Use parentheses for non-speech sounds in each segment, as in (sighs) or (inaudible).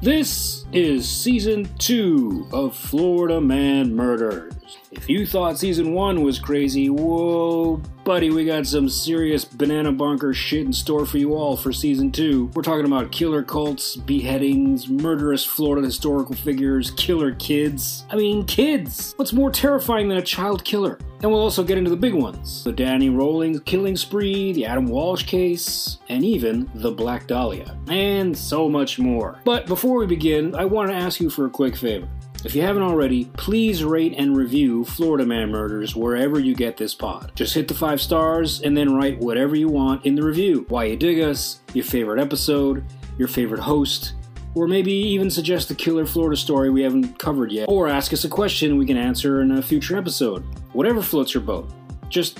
This is season two of Florida Man Murders. If you thought season one was crazy, whoa, buddy, we got some serious banana bunker shit in store for you all for season two. We're talking about killer cults, beheadings, murderous Florida historical figures, killer kids. I mean, kids! What's more terrifying than a child killer? And we'll also get into the big ones the Danny Rolling killing spree, the Adam Walsh case, and even the Black Dahlia. And so much more. But before we begin, I want to ask you for a quick favor. If you haven't already, please rate and review Florida Man Murders wherever you get this pod. Just hit the five stars and then write whatever you want in the review. Why you dig us, your favorite episode, your favorite host, or maybe even suggest a killer Florida story we haven't covered yet, or ask us a question we can answer in a future episode. Whatever floats your boat. Just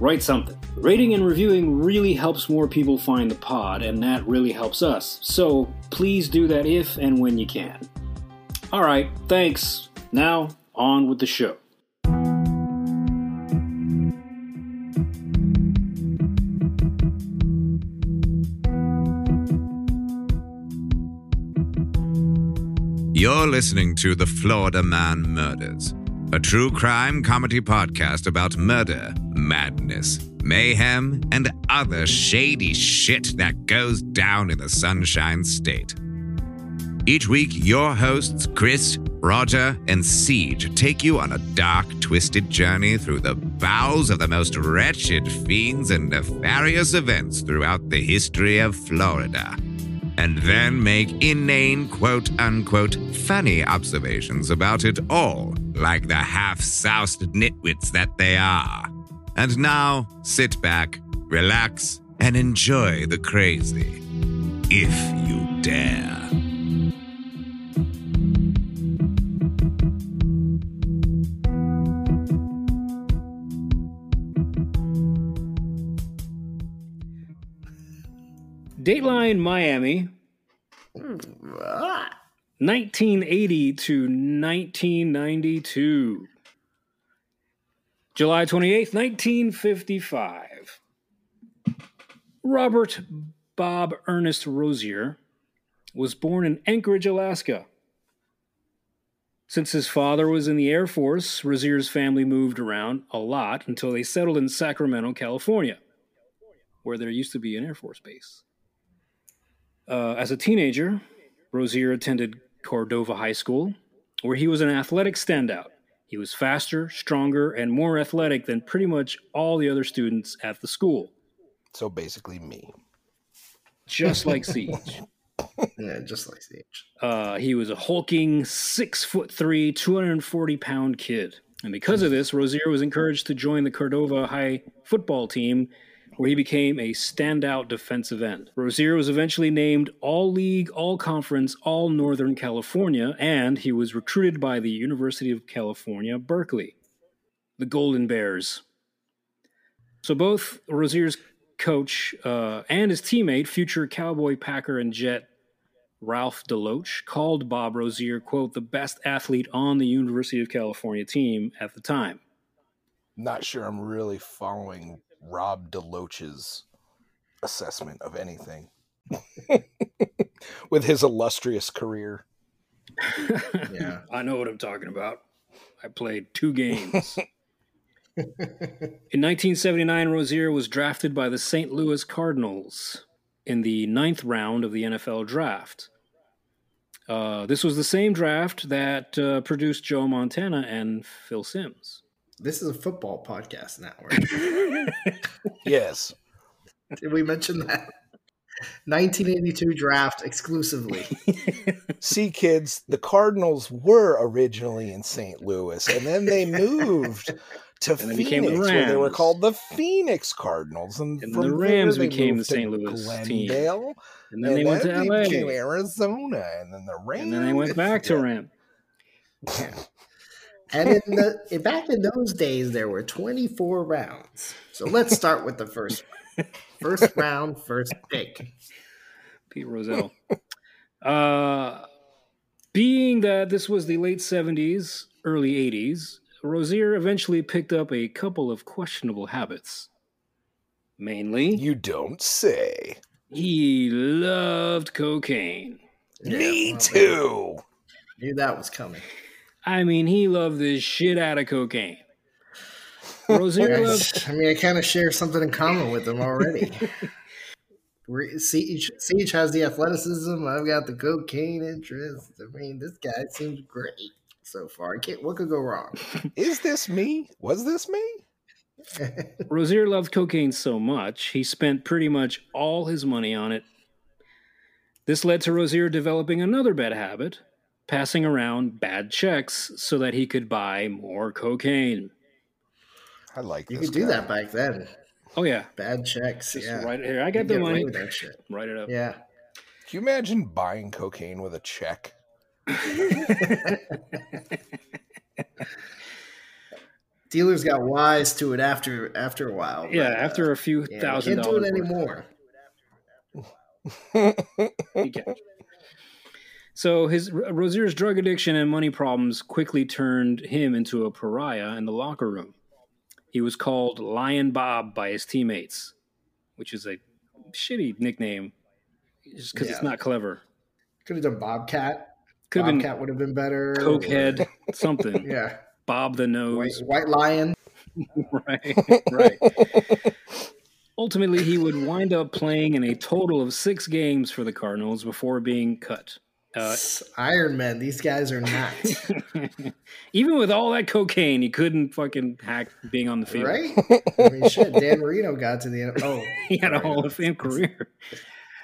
write something. Rating and reviewing really helps more people find the pod, and that really helps us. So please do that if and when you can. All right, thanks. Now, on with the show. You're listening to The Florida Man Murders, a true crime comedy podcast about murder, madness, mayhem, and other shady shit that goes down in the Sunshine State. Each week, your hosts, Chris, Roger, and Siege, take you on a dark, twisted journey through the bowels of the most wretched fiends and nefarious events throughout the history of Florida. And then make inane, quote unquote, funny observations about it all, like the half soused nitwits that they are. And now, sit back, relax, and enjoy the crazy. If you dare. Dateline Miami, 1980 to 1992. July 28th, 1955. Robert Bob Ernest Rozier was born in Anchorage, Alaska. Since his father was in the Air Force, Rozier's family moved around a lot until they settled in Sacramento, California, where there used to be an Air Force base. Uh, as a teenager, Rozier attended Cordova High School, where he was an athletic standout. He was faster, stronger, and more athletic than pretty much all the other students at the school, So basically, me. just like (laughs) Siege. Yeah, just like Siege. Uh, he was a hulking six foot three, 240 pound kid. And because of this, Rozier was encouraged to join the Cordova High football team, where he became a standout defensive end. Rozier was eventually named All League, All Conference, All Northern California, and he was recruited by the University of California, Berkeley, the Golden Bears. So both Rozier's coach uh, and his teammate, future Cowboy, Packer, and Jet Ralph Deloach called Bob Rozier, quote, the best athlete on the University of California team at the time. Not sure I'm really following Rob Deloach's assessment of anything (laughs) with his illustrious career. Yeah. (laughs) I know what I'm talking about. I played two games. (laughs) In 1979, Rozier was drafted by the St. Louis Cardinals in the ninth round of the NFL draft. Uh, this was the same draft that uh, produced Joe Montana and Phil Simms. This is a football podcast network. (laughs) Yes. Did we mention that? 1982 draft exclusively. (laughs) See, kids, the Cardinals were originally in St. Louis, and then they (laughs) moved to And they became the Phoenix, where they were called the Phoenix Cardinals, and, And from the Rams became the St. Louis team. And then they went to then LA. Arizona, and then the Rams, And then they went back to Yeah. Ram. And in the (laughs) back in those days, there were 24 rounds. So let's start with the first first (laughs) round, first pick. Pete Rozelle. uh, being that this was the late 70s, early 80s, Rozier eventually picked up a couple of questionable habits. Mainly, You don't say. he loved cocaine. Me well, too. Knew that was coming. I mean, he loved the shit out of cocaine. Rozier I, loved. I mean, I kind of share something in common with him already. (laughs) We're- Siege, Siege has the athleticism. I've got the cocaine interest. I mean, this guy seems great so far. Can't, what could go wrong? (laughs) Is this me? Was this me? (laughs) Rozier loved cocaine so much, he spent pretty much all his money on it. This led to Rozier developing another bad habit, passing around bad checks so that he could buy more cocaine. I like You this. could do that back then. Oh, yeah. Bad checks. Just yeah. right here. I got the get money. that shit. Write it up. Yeah. Can you imagine buying cocaine with a check? (laughs) Dealers got wise to it after after a while. but, Yeah, uh, after a few yeah, we thousand can't do it dollars. worth. anymore. (laughs) So his Rozier's drug addiction and money problems quickly turned him into a pariah in the locker room. He was called Lion Bob by his teammates, which is a shitty nickname, just because it's not clever. Could have done Bobcat. Could have been Bobcat would have been better. Cokehead, (laughs) something. Yeah. Bob the White, Nose. White Lion. (laughs) (laughs) right, right. Ultimately, he would wind up playing in a total of six games for the Cardinals before being cut. Uh, Iron Man. These guys are not. (laughs) Even with all that cocaine, he couldn't fucking hack being on the field. right? (laughs) I mean, shit. Dan Marino got to the end. Oh, (laughs) He had a. Hall of Fame career.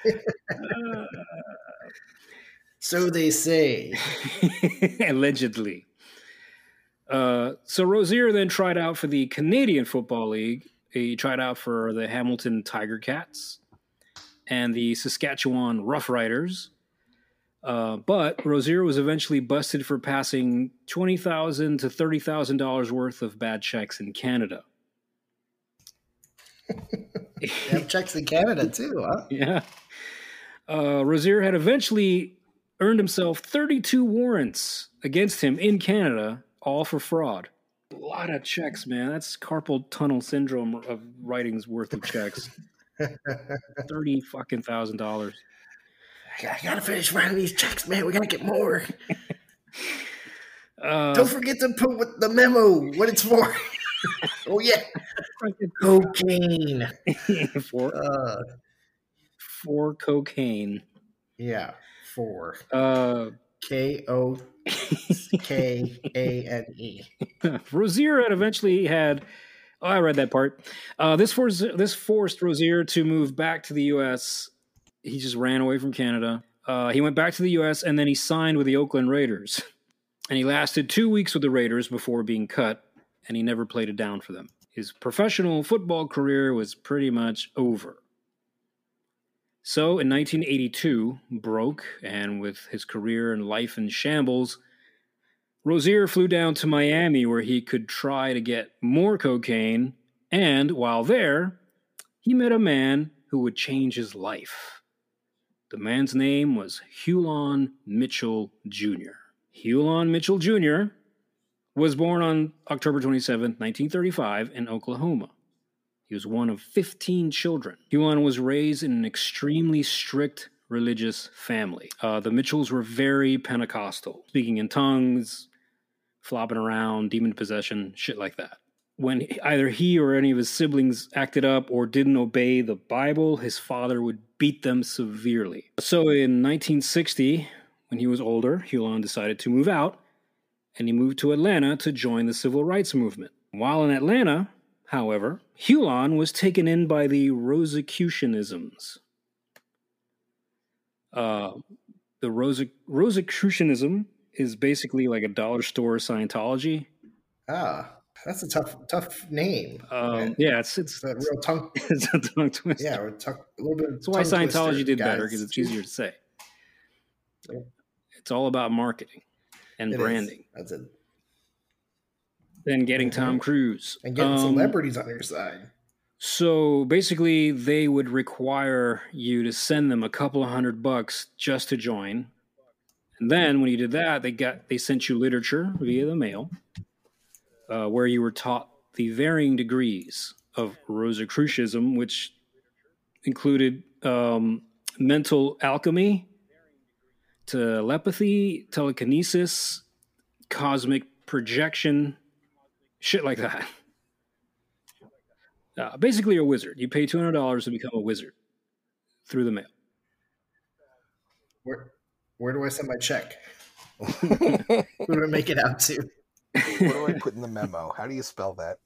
Uh, So they say. Allegedly. Uh, so Rozier then tried out for the Canadian Football League. He tried out for the Hamilton Tiger Cats and the Saskatchewan Roughriders. Uh, but Rozier was eventually busted for passing twenty thousand to thirty thousand dollars worth of bad checks in Canada. They have checks in Canada too, huh? (laughs) Yeah. Uh, Rozier had eventually earned himself 32 warrants against him in Canada, all for fraud. A lot of checks, man. That's carpal tunnel syndrome of writings worth of checks. (laughs) 30 fucking thousand dollars. I gotta finish writing these checks, man. We gotta get more. (laughs) Uh, Don't forget to put the memo what it's for. (laughs) oh yeah, cocaine. (laughs) for, Uh, for cocaine. yeah, four. Uh, K O K A N E. Rozier had eventually had. Oh, I read that part. Uh, this forced this forced Rozier to move back to the U.S. He just ran away from Canada. Uh, he went back to the U.S. and then he signed with the Oakland Raiders. And he lasted two weeks with the Raiders before being cut, and he never played a down for them. His professional football career was pretty much over. So in 1982, broke and with his career and life in shambles, Rozier flew down to Miami where he could try to get more cocaine, and while there, he met a man who would change his life. The man's name was Hulon Mitchell Jr. Hulon Mitchell Jr. was born on October 27, 1935, in Oklahoma. He was one of 15 children. Hulon was raised in an extremely strict religious family. Uh, the Mitchells were very Pentecostal, speaking in tongues, flopping around, demon possession, shit like that. When either he or any of his siblings acted up or didn't obey the Bible, his father would beat them severely. So in 1960, when he was older, Hulon decided to move out and he moved to Atlanta to join the civil rights movement. While in Atlanta, however, Hulon was taken in by the Rosicrucianisms. Uh, the Rosic- Rosicrucianism is basically like a dollar store Scientology. Ah, that's a tough, tough name. Um, yeah, it's it's, It's a real tongue. (laughs) it's a tongue twister. Yeah, we're tuck, a little bit. That's why Scientology did better because it's easier to say. Yeah. It's all about marketing and It is. branding. That's it. Then getting Mhm. Tom Cruise And getting Um, celebrities on your side. So basically, they would require you to send them a couple of hundred bucks just to join. And then when you did that, they got they sent you literature via the mail, uh, where you were taught the varying degrees of Rosicrucianism, which included um, mental alchemy, telepathy, telekinesis, cosmic projection, shit like that. (laughs) Uh, basically, a wizard. You pay two hundred dollars to become a wizard through the mail. Where where do I send my check? (laughs) Who do I make it out to? What do I (laughs) put in the memo? How do you spell that?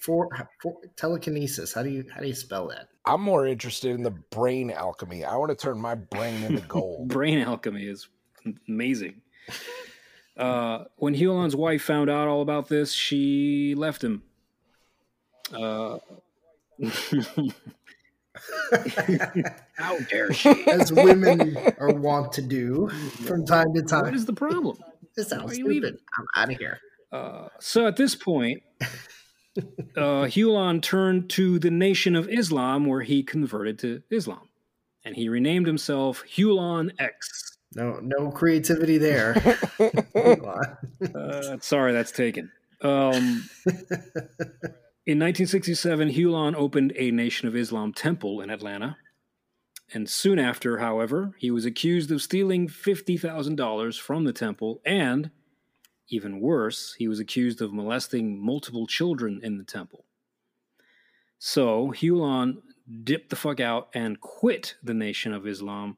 For, for telekinesis. How do you how do you spell that? I'm more interested in the brain alchemy. I want to turn my brain into (laughs) gold. Brain alchemy is amazing. Uh, when Hulon's wife found out all about this, she left him. Uh, (laughs) how dare she? As women are wont to do from time to time. What is the problem? This Why sounds are you stupid. leaving? I'm out of here. Uh, so at this point, (laughs) uh, Hulon turned to the Nation of Islam, where he converted to Islam, and he renamed himself Hulon X. No, no creativity there. (laughs) Uh, sorry, that's taken. Um, (laughs) in 1967, Hulon opened a Nation of Islam temple in Atlanta. And soon after, however, he was accused of stealing $50,000 from the temple, and even worse, he was accused of molesting multiple children in the temple. So, Hulon dipped the fuck out and quit the Nation of Islam,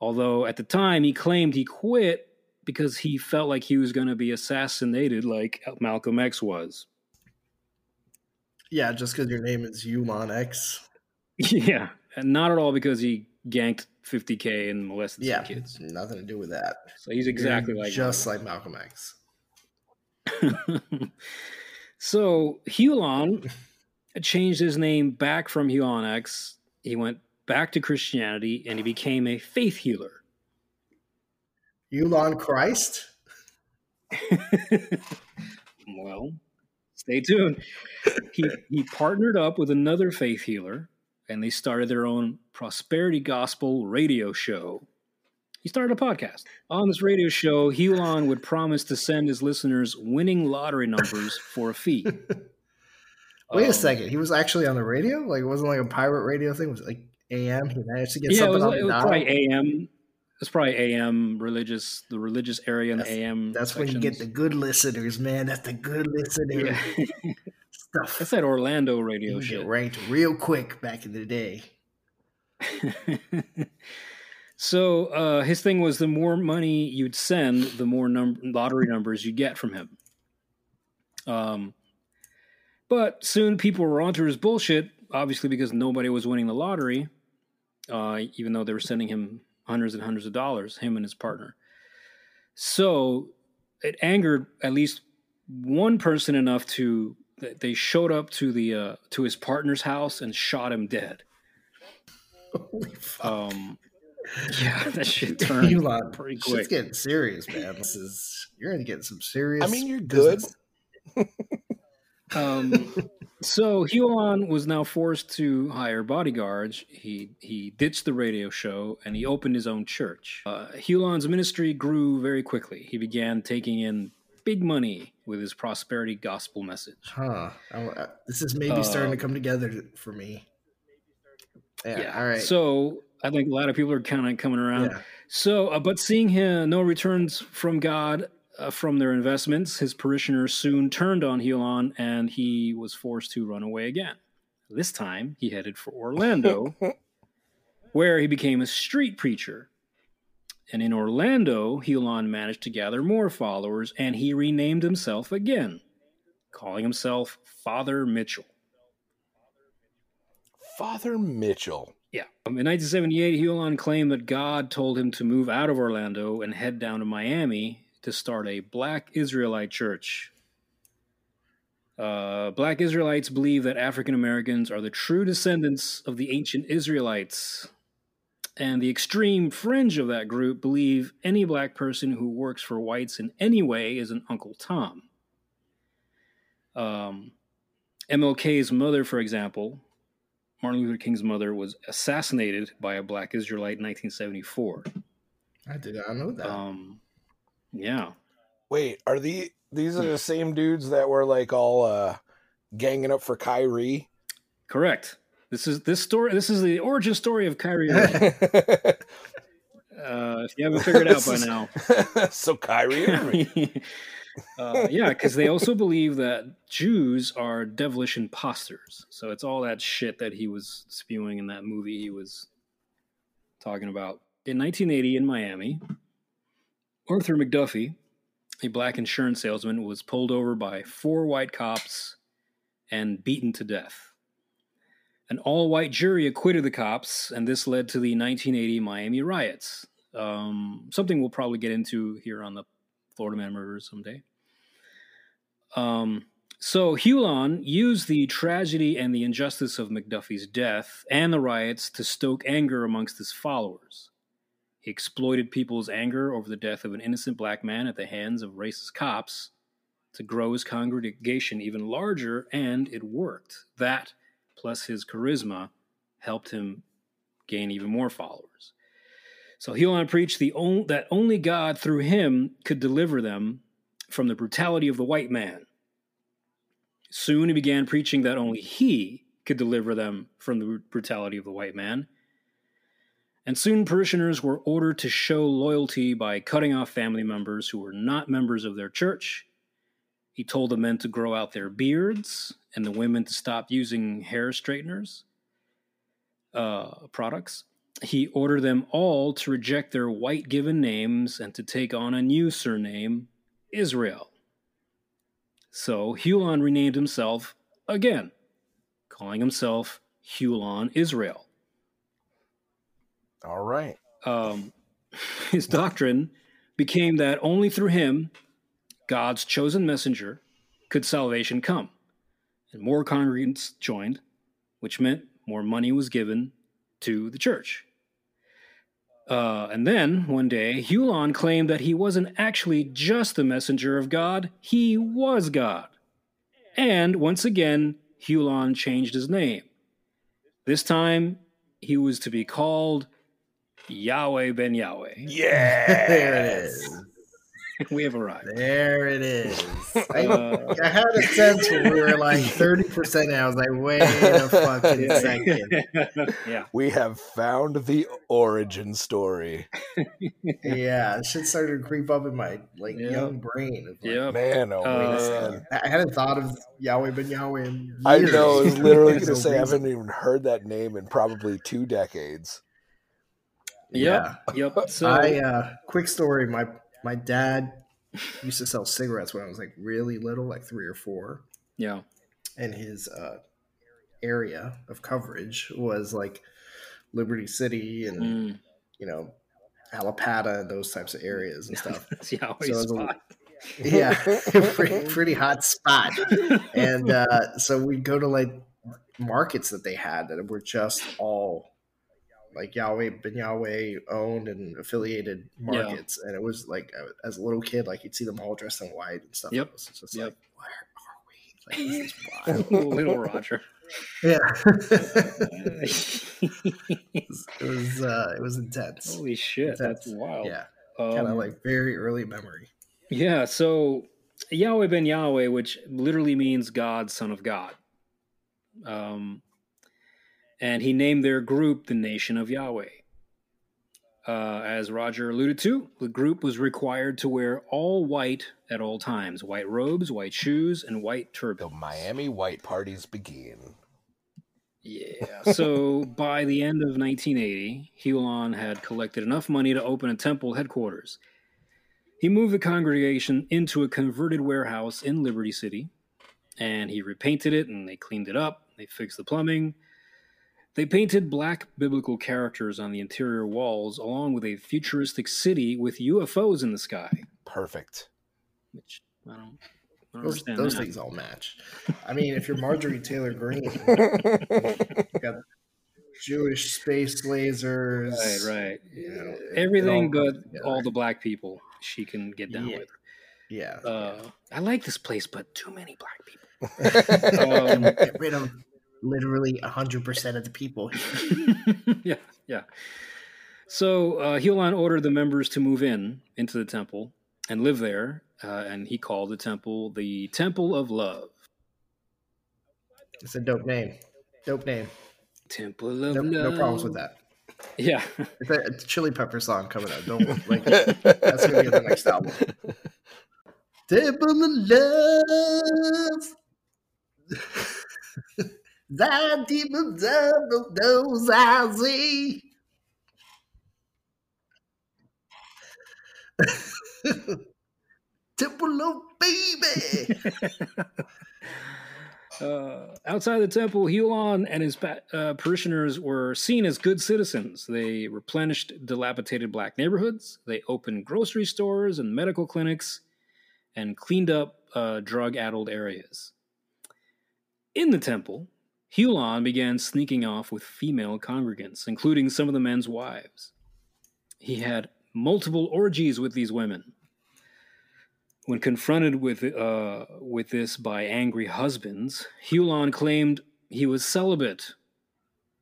although at the time he claimed he quit because he felt like he was going to be assassinated like Malcolm X was. Yeah, just because your name is Yulon X. (laughs) yeah, and not at all because he ganked 50k and molested Yeah, some kids. nothing to do with that. So he's exactly You're like just like Malcolm X. (laughs) so Hulon changed his name back from Hulon X. He went back to Christianity and he became a faith healer. Hulon Christ. (laughs) well, stay tuned. He he partnered up with another faith healer and they started their own prosperity gospel radio show. He started a podcast. On this radio show, Hulon would promise to send his listeners winning lottery numbers for a fee. (laughs) Wait Um, a second. He was actually on the radio. Like it wasn't like a pirate radio thing. It was like AM. He managed to get Yeah, it something was, on it was probably AM. It's probably AM religious, the religious area in the AM. That's when you get the good listeners, man. That's the good listeners. Yeah. (laughs) stuff. That's that Orlando radio You shit. ranked real quick back in the day. (laughs) so uh, his thing was the more money you'd send, the more num- lottery numbers you'd get from him. Um, but soon people were onto his bullshit, obviously because nobody was winning the lottery, uh, even though they were sending him hundreds and hundreds of dollars, him and his partner. So it angered at least one person enough to they showed up to the uh, to his partner's house and shot him dead. Holy fuck. Um, yeah, (laughs) that shit (laughs) turned Elon, pretty shit's getting serious, man. This is you're gonna get some serious. I mean, you're good. (laughs) Um, so Hulon was now forced to hire bodyguards. He he ditched the radio show and he opened his own church. Uh, Hulon's ministry grew very quickly. He began taking in big money with his prosperity gospel message. Huh. I- I- this is maybe starting to come together for me. Yeah. All right. So I think a lot of people are kind of coming around. yeah. So, uh, but seeing him no returns from God uh, from their investments, his parishioners soon turned on Hulon, and he was forced to run away again. This time, he headed for Orlando, (laughs) where he became a street preacher. And in Orlando, Hulon managed to gather more followers, and he renamed himself again, calling himself Father Mitchell. Father Mitchell. Yeah. Um, in 1978, Hulon claimed that God told him to move out of Orlando and head down to Miami to start a black Israelite church. Uh, black Israelites believe that African Americans are the true descendants of the ancient Israelites. And the extreme fringe of that group believe any black person who works for whites in any way is an Uncle Tom. Um, MLK's mother, for example, Martin Luther King's mother was assassinated by a black Israelite in 1974. I did not know that. Um, yeah. Wait, are the these are the same dudes that were like all uh ganging up for Kyrie? Correct. This is this story. This is the origin story of Kyrie. Irving. (laughs) Uh, if you haven't figured it out by now, (laughs) so Kyrie Irving. (laughs) uh, yeah, because they also believe that Jews are devilish imposters. So it's all that shit that he was spewing in that movie he was talking about. In 1980 in Miami, Arthur McDuffie, a black insurance salesman, was pulled over by four white cops and beaten to death. An all white jury acquitted the cops, and this led to the 1980 Miami riots. Um, something we'll probably get into here on the Florida Man Murders someday. Um, so Hulon used the tragedy and the injustice of McDuffie's death and the riots to stoke anger amongst his followers. He exploited people's anger over the death of an innocent black man at the hands of racist cops to grow his congregation even larger, and it worked. That, plus his charisma, helped him gain even more followers. So Hulon preached the on, that only God through him could deliver them from the brutality of the white man. Soon he began preaching that only he could deliver them from the brutality of the white man. And soon parishioners were ordered to show loyalty by cutting off family members who were not members of their church. He told the men to grow out their beards and the women to stop using hair straighteners uh, products. He ordered them all to reject their white given names and to take on a new surname, Israel. So Hulon renamed himself again, calling himself Hulon Israel. All right. Um, (laughs) his doctrine became that only through him, God's chosen messenger, could salvation come. And more congregants joined, which meant more money was given to the church. Uh, and then, one day, Hulon claimed that he wasn't actually just the messenger of God, he was God. And once again, Hulon changed his name. This time, he was to be called Yahweh ben Yahweh. Yeah. (laughs) there it is. (laughs) we have arrived. There it is. (laughs) I, Uh, I had a sense when we were like (laughs) 30% in. I was like, wait a fucking second. yeah. We have found the origin story. Yeah, shit started to creep up in my like Yeah. young brain. of, like, Yep. Man, oh Uh, Wait a man. second. I I hadn't thought of Yahweh ben Yahweh in I know. I was literally going to no say I haven't even heard that name in probably two decades. Yep. Yep. So I uh quick story, my my dad used to sell cigarettes when I was like really little, like three or four. yeah. And his uh area of coverage was like Liberty City and Mm. you know, Allapattah and those types of areas and (laughs) stuff. Yahweh's So a- yeah. (laughs) pretty, (laughs) pretty hot spot. And uh so we'd go to like markets that they had that were just all like Yahweh Ben Yahweh owned and affiliated Yeah. markets, and it was like uh, as a little kid, like you'd see them all dressed in white and stuff. Yep. It was just Yep. like, where are we? Like, this is. (laughs) Little Roger. yeah, (laughs) it was uh, it was intense. Holy shit, that's wild. Yeah, kind Um, of like very early memory. yeah, so Yahweh ben Yahweh, which literally means God, Son of God. Um, and he named their group the Nation of Yahweh. Uh, as Roger alluded to, the group was required to wear all white at all times white robes, white shoes, and white turbans. The. Miami white parties begin. Yeah. So (laughs) by the end of 1980, Hulon had collected enough money to open a temple headquarters. He moved the congregation into a converted warehouse in Liberty City, and he repainted it and they cleaned it up. They fixed the plumbing. They painted black biblical characters on the interior walls, along with a futuristic city with UFOs in the sky. Perfect. Which I don't, I don't Those, understand. those that. things all match. I mean, if you're Marjorie Taylor Greene, (laughs) got Jewish space lasers, Right, right. You know, Everything it all but all the black people she can get down Yeah. with. Yeah, Uh, I like this place, but too many black people. (laughs) Um, get rid of literally hundred percent of the people. (laughs) yeah, yeah. So uh, Hulon ordered the members to move in into the temple and live there, uh, and he called the temple the Temple of Love. It's a dope name. Dope name. Temple of No, Love. no problems with that. Yeah. It's a, it's a Chili Pepper song coming up. Don't like that's gonna be the next album. (laughs) Temple of love. (laughs) Thy demons of those I see. Temple of baby. (laughs) Uh, outside the temple, Hulon and his uh, parishioners were seen as good citizens. They replenished dilapidated black neighborhoods, they opened grocery stores and medical clinics, and cleaned up uh, drug addled areas. In the temple, Hulon began sneaking off with female congregants, including some of the men's wives. He had multiple orgies with these women. When confronted with uh, with this by angry husbands, Hulon claimed he was celibate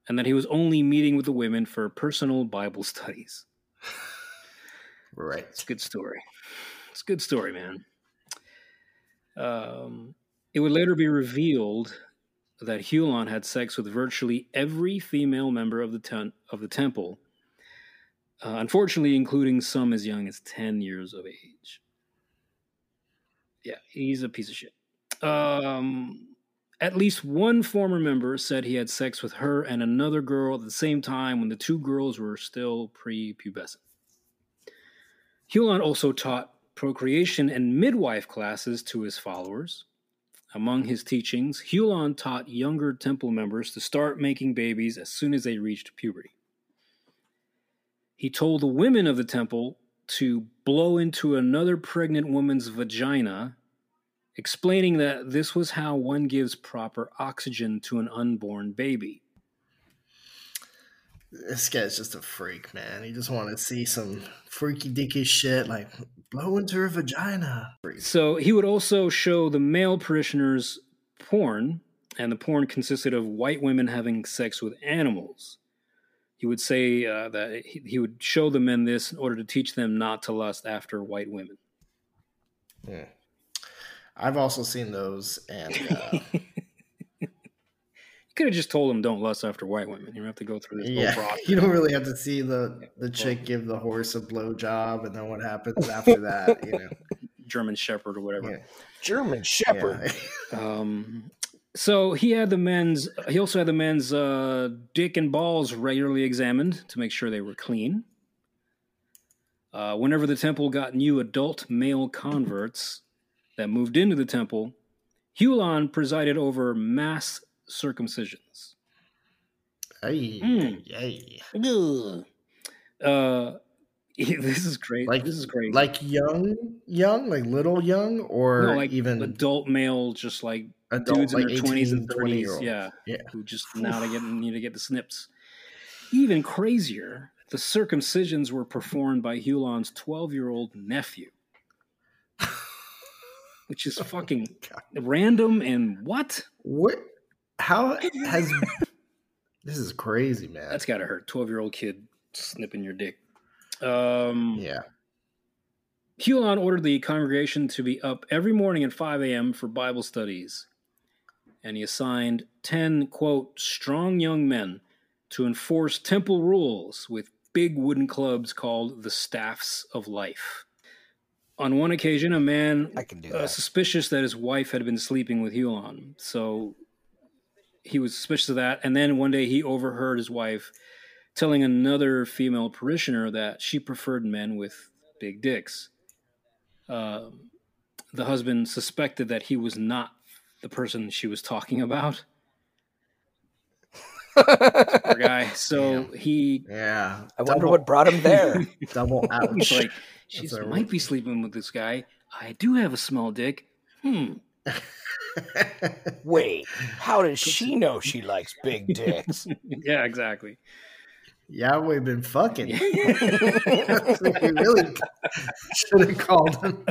and that he was only meeting with the women for personal Bible studies. right. It's a good story. It's a good story, man. Um, it would later be revealed that Hulon had sex with virtually every female member of the ten- of the temple, uh, unfortunately, including some as young as ten years of age. Yeah, he's a piece of shit. Um, at least one former member said he had sex with her and another girl at the same time when the two girls were still prepubescent. Hulon also taught procreation and midwife classes to his followers. Among his teachings, Hulon taught younger temple members to start making babies as soon as they reached puberty. He told the women of the temple to blow into another pregnant woman's vagina, explaining that this was how one gives proper oxygen to an unborn baby. This guy's just a freak, man. He just wanted to see some freaky dicky shit like blow into her vagina. So he would also show the male parishioners porn, and the porn consisted of white women having sex with animals. He would say uh, that he, he would show the men this in order to teach them not to lust after white women. Yeah. I've also seen those, and uh, You (laughs) could have just told them don't lust after white women. You don't have to go through this whole (laughs) process. you don't really have to see the the chick give the horse a blowjob, and then what happens (laughs) after that. You know, German Shepherd or whatever. Yeah. German Shepherd. Yeah. (laughs) Um, so he had the men's. He also had the men's uh, dick and balls regularly examined to make sure they were clean. Uh, whenever the temple got new adult male converts that moved into the temple, Hulon presided over mass circumcisions. Hey, Mm. ay, Ugh. Uh, (laughs) this is great. Like this is great. Like young, young, like little young, or no, like even adult male, just like adult, dudes like in their twenties and 20 thirties. Yeah, Yeah. who just now to get need to get the snips. Even crazier, the circumcisions were performed by Hulon's twelve-year-old nephew, (laughs) which is fucking random and what? What? How (laughs) has this is crazy, man? That's gotta hurt. Twelve-year-old kid snipping your dick. Um, yeah. Hulon ordered the congregation to be up every morning at 5 a.m. for Bible studies, and he assigned 10, quote, strong young men to enforce temple rules with big wooden clubs called the Staffs of Life. On one occasion, a man I can do uh, suspicious that his wife had been sleeping with Hulon, so he was suspicious of that. And then one day he overheard his wife telling another female parishioner that she preferred men with big dicks. Um, the husband suspected that he was not the person she was talking about. Poor guy. (laughs) So he Yeah. I wonder Double- what brought him there. (laughs) double was ouch. like, she might be sleeping with this guy. I do have a small dick. Hmm. (laughs) Wait, how does she know she likes big dicks? (laughs) yeah, exactly. Yahweh been fucking. (laughs) we really should have called him.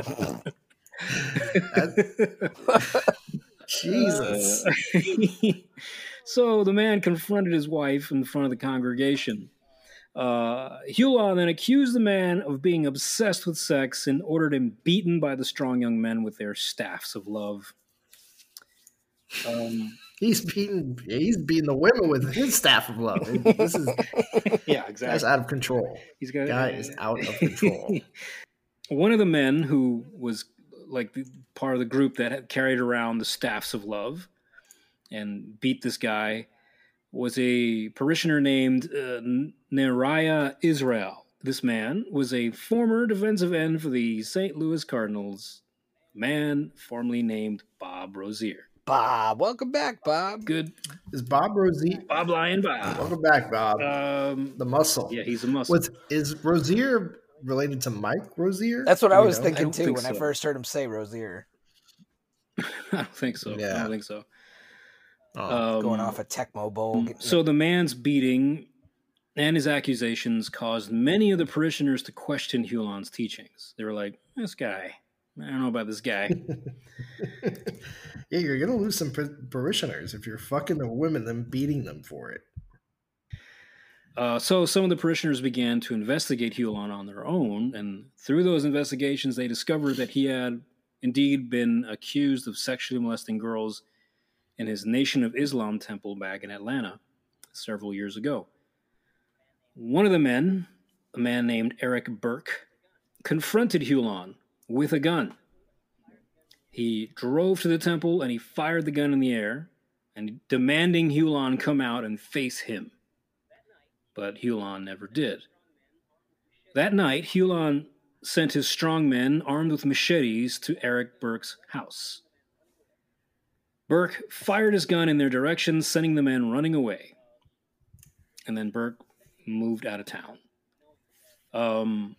That- Jesus. so the man confronted his wife in front of the congregation. Uh, Hulon then accused the man of being obsessed with sex and ordered him beaten by the strong young men with their staffs of love. Um, He's beating he's beating the women with his staff of love. This is (laughs) yeah, guy's exactly. out of control. He's got Guy is out of control. (laughs) One of the men who was like the, part of the group that had carried around the staffs of love and beat this guy was a parishioner named uh, Neriah Israel. This man was a former defensive end for the St. Louis Cardinals, man formerly named Bob Rozier. Bob, welcome back, Bob. Good Is Bob Rozier? Bob Lion Bob. Welcome back, Bob. Um, the muscle. yeah, he's a muscle. What's is Rozier related to Mike Rozier? That's what Do I was know? thinking don't too think when I first heard him say Rozier. (laughs) I don't think so. Yeah. I don't think so. Oh, Um, going off a Tecmo Bowl. So the man's beating and his accusations caused many of the parishioners to question Hulon's teachings. They were like, "This guy, I don't know about this guy." (laughs) yeah, you're gonna lose some parishioners if you're fucking the women and beating them for it. uh, so some of the parishioners began to investigate Hulon on their own, and through those investigations, they discovered that he had indeed been accused of sexually molesting girls in his Nation of Islam temple back in Atlanta several years ago. One of the men, a man named Eric Burke, confronted Hulon with a gun. He drove to the temple and he fired the gun in the air, and demanding Hulon come out and face him. But Hulon never did. That night, Hulon sent his strong men armed with machetes to Eric Burke's house. Burke fired his gun in their direction, sending the men running away. And then Burke moved out of town. Um,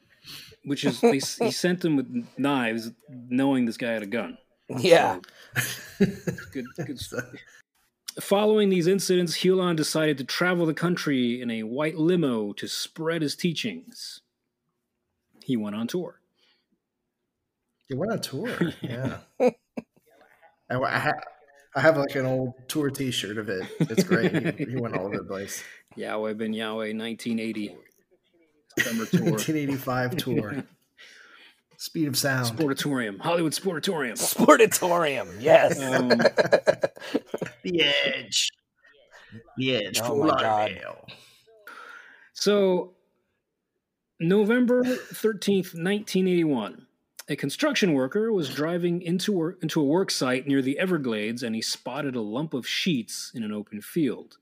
which is, they, he (laughs) sent them with knives, knowing this guy had a gun. yeah, Good, good (laughs) stuff. Following these incidents, Hulon decided to travel the country in a white limo to spread his teachings. He went on tour. You went on tour. (laughs) Yeah. I, I, ha- I have like an old tour T-shirt of it. It's great. He, he went all over the place. (laughs) Yahweh ben Yahweh 1980 summer tour. 1985 tour. (laughs) Speed of sound. Sportatorium, Hollywood Sportatorium. Sportatorium. Yes. Um, (laughs) The Edge. The Edge. Oh my God. Lauderdale. so, November 13th, 1981, a construction worker was driving into, work, into a work site near the Everglades and he spotted a lump of sheets in an open field.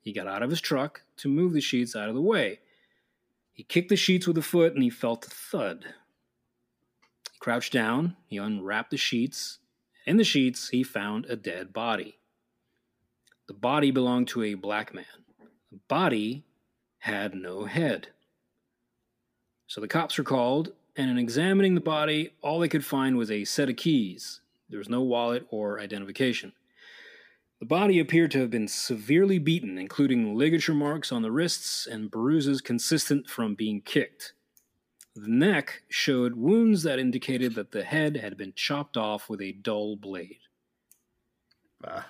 He got out of his truck to move the sheets out of the way. He kicked the sheets with a foot and he felt a thud. He crouched down, he unwrapped the sheets. In the sheets, he found a dead body. The body belonged to a black man. The body had no head. So the cops were called, and in examining the body, all they could find was a set of keys. There was no wallet or identification. The body appeared to have been severely beaten, including ligature marks on the wrists and bruises consistent from being kicked. The neck showed wounds that indicated that the head had been chopped off with a dull blade. Ah,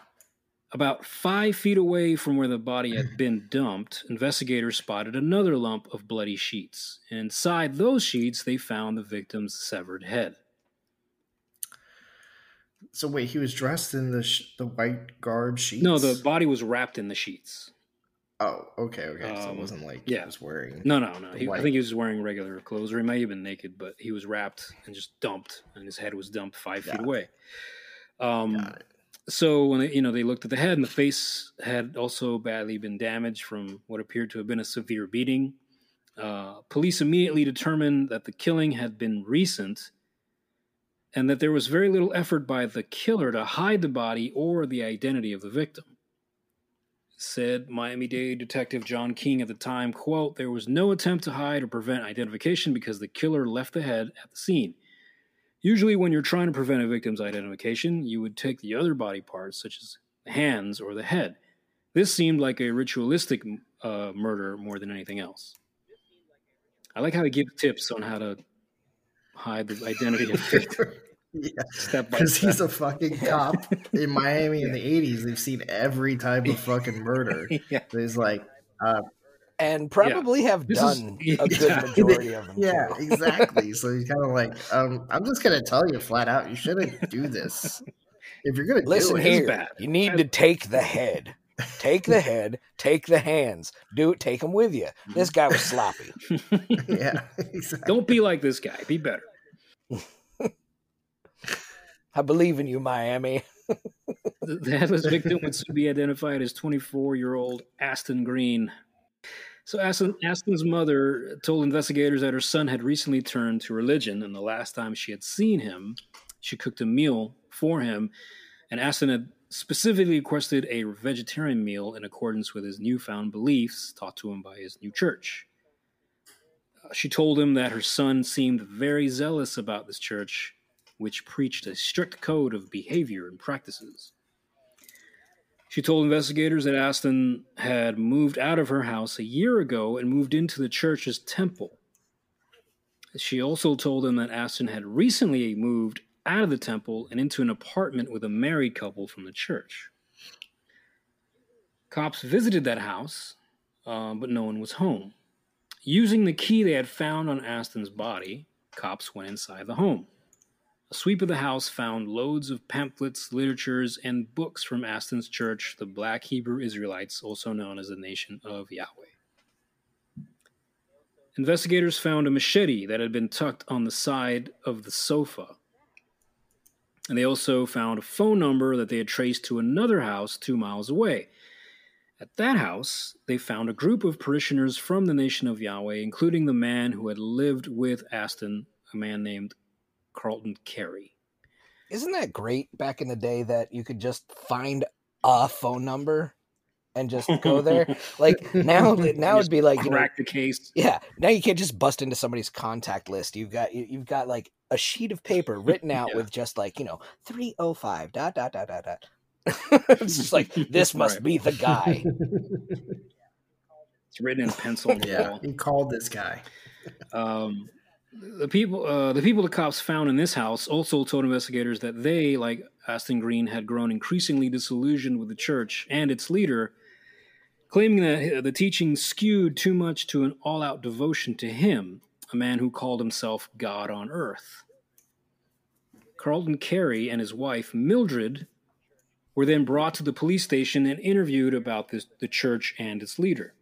About five feet away from where the body had been dumped, investigators spotted another lump of bloody sheets. And inside those sheets, they found the victim's severed head. so wait, he was dressed in the sh- the white garb sheets. No, the body was wrapped in the sheets. Oh, okay, okay. so Um, it wasn't like yeah. he was wearing. No, no, no. He, I think he was wearing regular clothes, or he may have been naked, but he was wrapped and just dumped, and his head was dumped five Got feet away. Um, Got it. So when they, you know they looked at the head, and the face had also badly been damaged from what appeared to have been a severe beating. Uh, police immediately determined that the killing had been recent, and that there was very little effort by the killer to hide the body or the identity of the victim. Said Miami-Dade detective John King at the time, quote, there was no attempt to hide or prevent identification because the killer left the head at the scene. Usually, when you're trying to prevent a victim's identification, you would take the other body parts, such as the hands or the head. This seemed like a ritualistic uh, murder more than anything else. I like how he gives tips on how to hide the identity of the (laughs) victim yeah, because he's a fucking (laughs) cop in Miami in the '80s. They've seen every type of fucking murder. (laughs) yeah. There's like, uh, and probably have This done (laughs) yeah. a good (laughs) majority of them. yeah, too. exactly. So he's kind of like, um, I'm just gonna tell you flat out, you shouldn't do this. If you're gonna Listen do it, here. bad. You need to take the head. Take the head. Take the hands. Do it. Take them with you. This guy was sloppy. (laughs) yeah, exactly. Don't be like this guy. Be better. I believe in you, Miami. The the headless victim would soon be identified as 24 year old Aston Green. So, Aston, Aston's mother told investigators that her son had recently turned to religion, and the last time she had seen him, she cooked a meal for him, and Aston had specifically requested a vegetarian meal in accordance with his newfound beliefs taught to him by his new church. Uh, She told him that her son seemed very zealous about this church, which preached a strict code of behavior and practices. She told investigators that Aston had moved out of her house a year ago and moved into the church's temple. She also told them that Aston had recently moved out of the temple and into an apartment with a married couple from the church. Cops visited that house, uh, but no one was home. Using the key they had found on Aston's body, cops went inside the home. A sweep of the house found loads of pamphlets, literatures, and books from Aston's church, the Black Hebrew Israelites, also known as the Nation of Yahweh. Investigators found a machete that had been tucked on the side of the sofa. And they also found a phone number that they had traced to another house two miles away. At that house, they found a group of parishioners from the Nation of Yahweh, including the man who had lived with Aston, a man named Carlton Carey. Isn't that great back in the day that you could just find a phone number and just go there? (laughs) Like now, now it'd be like you know, Crack the case. yeah. Now you can't just bust into somebody's contact list. You've got you, you've got like a sheet of paper written out (laughs) Yeah. with just like you know three oh five dot dot dot dot dot. (laughs) it's just like this must Right. be the guy. It's written in pencil yeah, he called this guy. Um, the people, uh, the people the cops found in this house also told investigators that they, like Aston Green, had grown increasingly disillusioned with the church and its leader, claiming that the teaching skewed too much to an all-out devotion to him, a man who called himself God on earth. Carlton Carey and his wife Mildred were then brought to the police station and interviewed about this, the church and its leader.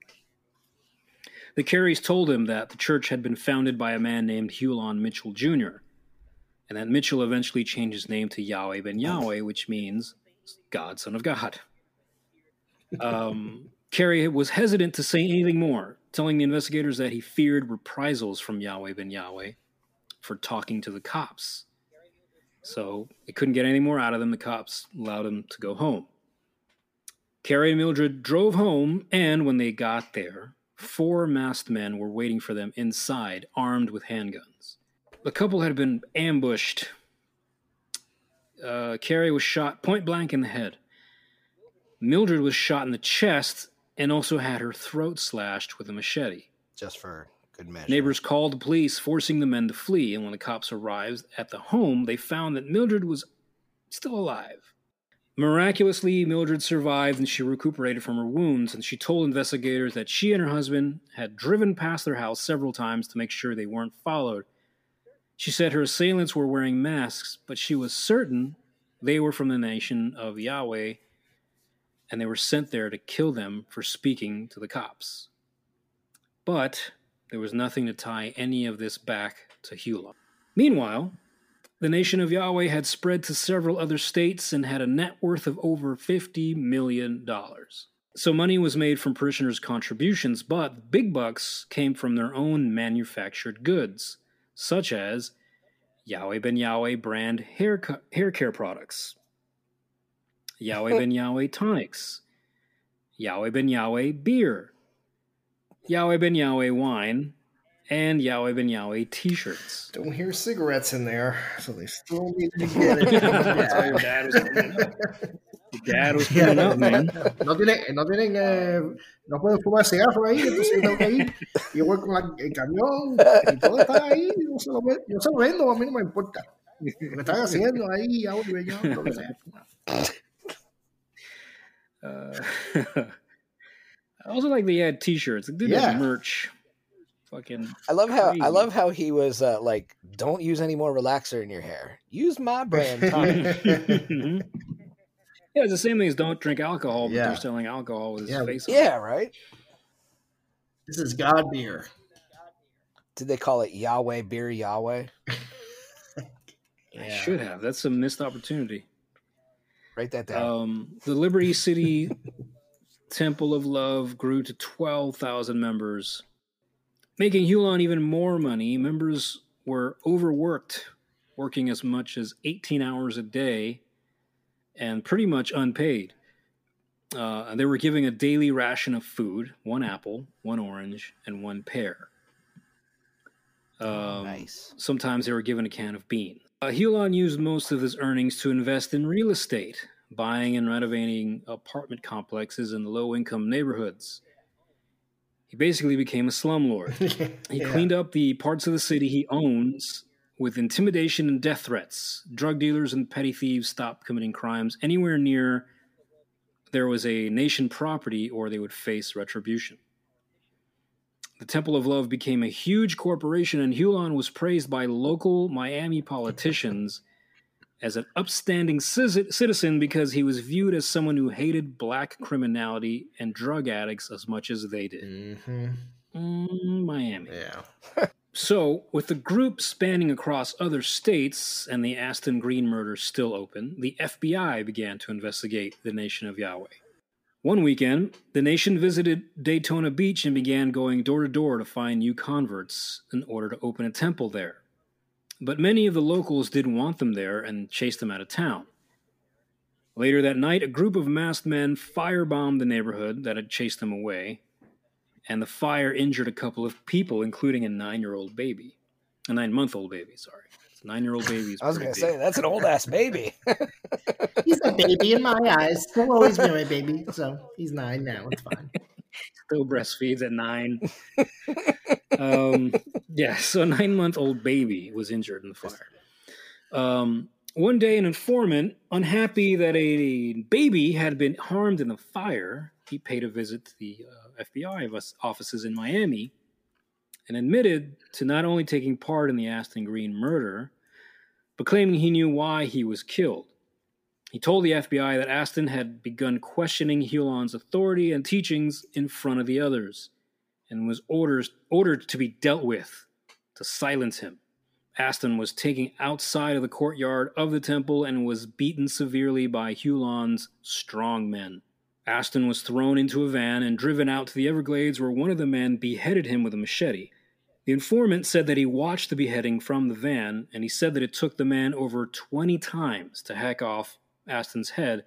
The Careys told him that the church had been founded by a man named Hulon Mitchell Jr., and that Mitchell eventually changed his name to Yahweh ben Yahweh, which means God, Son of God. Um, (laughs) Carey was hesitant to say anything more, telling the investigators that he feared reprisals from Yahweh ben Yahweh for talking to the cops. So they couldn't get any more out of them. The cops allowed him to go home. Carey and Mildred drove home, and when they got there, four masked men were waiting for them inside, armed with handguns. The couple had been ambushed. Uh, Carey was shot point blank in the head. Mildred was shot in the chest and also had her throat slashed with a machete. Just for good measure. Neighbors called the police, forcing the men to flee, and when the cops arrived at the home, they found that Mildred was still alive. Miraculously, Mildred survived and she recuperated from her wounds, and she told investigators that she and her husband had driven past their house several times to make sure they weren't followed. She said her assailants were wearing masks, but she was certain they were from the nation of Yahweh, and they were sent there to kill them for speaking to the cops. But there was nothing to tie any of this back to Hulon. Meanwhile, the nation of Yahweh had spread to several other states and had a net worth of over $50 million. So money was made from parishioners' contributions, but big bucks came from their own manufactured goods, such as Yahweh Ben Yahweh brand hair, co- hair care products, Yahweh Ben Yahweh tonics, Yahweh Ben Yahweh beer, Yahweh Ben Yahweh wine, and Yahweh Ben Yahweh t shirts. Don't hear cigarettes in there, so they still need to get it. That's why your dad was (laughs) coming. Your dad was coming up, man. No tienen, no tienen, eh, no pueden fumar cigarro ahí, entonces tengo que ir. Yo voy con la- el camión y todo está ahí, yo se lo, ve- yo se lo vendo, a mí no me importa. Lo que están haciendo ahí, ya, yo, yo, lo que sea. Uh, (laughs) I also like they had T-shirts. They did Yeah. have merch. Fucking I love how I love how he was uh, like, "Don't use any more relaxer in your hair. Use my brand tonic." (laughs) Yeah, it's the same thing as don't drink alcohol, but Yeah. they're selling alcohol with his Yeah. face on. Yeah, right. This is God beer. Did they call it Yahweh beer Yahweh? I should have. That's a missed opportunity. Write that down. Um, the Liberty City (laughs) Temple of Love grew to 12,000 members. Making Hulon even more money, members were overworked, working as much as 18 hours a day and pretty much unpaid. Uh, they were giving a daily ration of food one apple, one orange, and one pear. Um, nice. Sometimes they were given a can of beans. Uh, Hulon used most of his earnings to invest in real estate, buying and renovating apartment complexes in low income neighborhoods. He basically became a slumlord. (laughs) He Yeah. cleaned up the parts of the city he owns with intimidation and death threats. Drug dealers and petty thieves stopped committing crimes anywhere near there was a nation property or they would face retribution. The Temple of Love became a huge corporation, and Hulon was praised by local Miami politicians (laughs) as an upstanding citizen because he was viewed as someone who hated black criminality and drug addicts as much as they did. Mhm. Mm, Miami. Yeah. (laughs) So, with the group spanning across other states and the Aston Green murder still open, the FBI began to investigate the Nation of Yahweh. One weekend, the nation visited Daytona Beach and began going door to door to find new converts in order to open a temple there. But many of the locals didn't want them there and chased them out of town. Later that night, a group of masked men firebombed the neighborhood that had chased them away, and the fire injured a couple of people, including a nine year old baby. A nine month old baby, sorry. It's a nine year old baby. (laughs) I was gonna say that's an old ass baby. (laughs) He's a baby in my eyes. He'll always be my baby. So he's nine now. It's fine. Still breastfeeds at nine. um, yeah, so a nine month old baby was injured in the fire. Um, one day, an informant, unhappy that a baby had been harmed in the fire, he paid a visit to the uh, FBI offices in Miami and admitted to not only taking part in the Aston Green murder, but claiming he knew why he was killed. He told the FBI that Aston had begun questioning Hulon's authority and teachings in front of the others and was orders, ordered to be dealt with to silence him. Aston was taken outside of the courtyard of the temple and was beaten severely by Hulon's strong men. Aston was thrown into a van and driven out to the Everglades where one of the men beheaded him with a machete. The informant said that he watched the beheading from the van, and he said that it took the man over 20 times to hack off Aston's head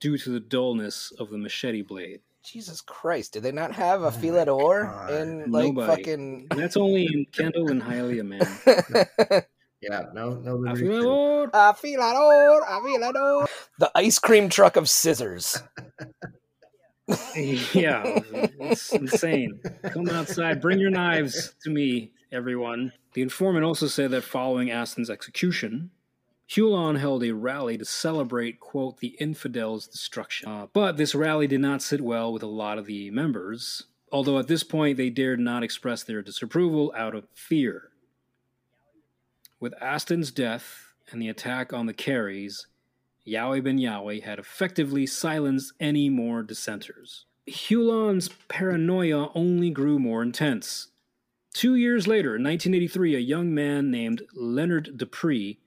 due to the dullness of the machete blade. Jesus Christ! Did they not have a Oh filet my d'or in like Nobody. fucking? And that's only in Kendall and Hialeah, man. (laughs) Yeah. No. No. I Liberty feel Afilador, a filet d'or. The ice cream truck of scissors. yeah, it's insane. Come outside, bring your knives to me, everyone. The informant also said that following Aston's execution, Hulon held a rally to celebrate, quote, the infidels' destruction. Uh, but this rally did not sit well with a lot of the members, although at this point they dared not express their disapproval out of fear. With Aston's death and the attack on the Careys, Yahweh ben Yahweh had effectively silenced any more dissenters. Hulon's paranoia only grew more intense. Two years later, in 1983, a young man named Leonard Dupree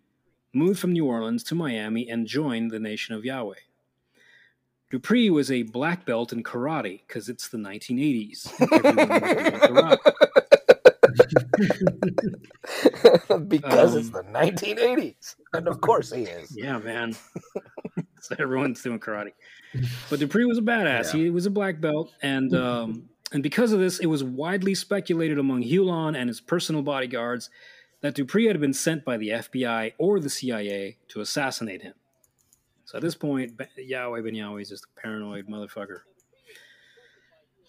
moved from New Orleans to Miami and joined the Nation of Yahweh. Dupree was a black belt in karate (laughs) (laughs) because it's the 1980s. Everyone was doing karate. because it's Um, the 1980s, and of course he is. (laughs) Yeah, man. so everyone's doing karate. But Dupree was a badass. Yeah. He was a black belt, and um, and because of this, it was widely speculated among Hulon and his personal bodyguards that Dupree had been sent by the FBI or the CIA to assassinate him. So at this point, Yahweh Ben Yahweh is just a paranoid motherfucker.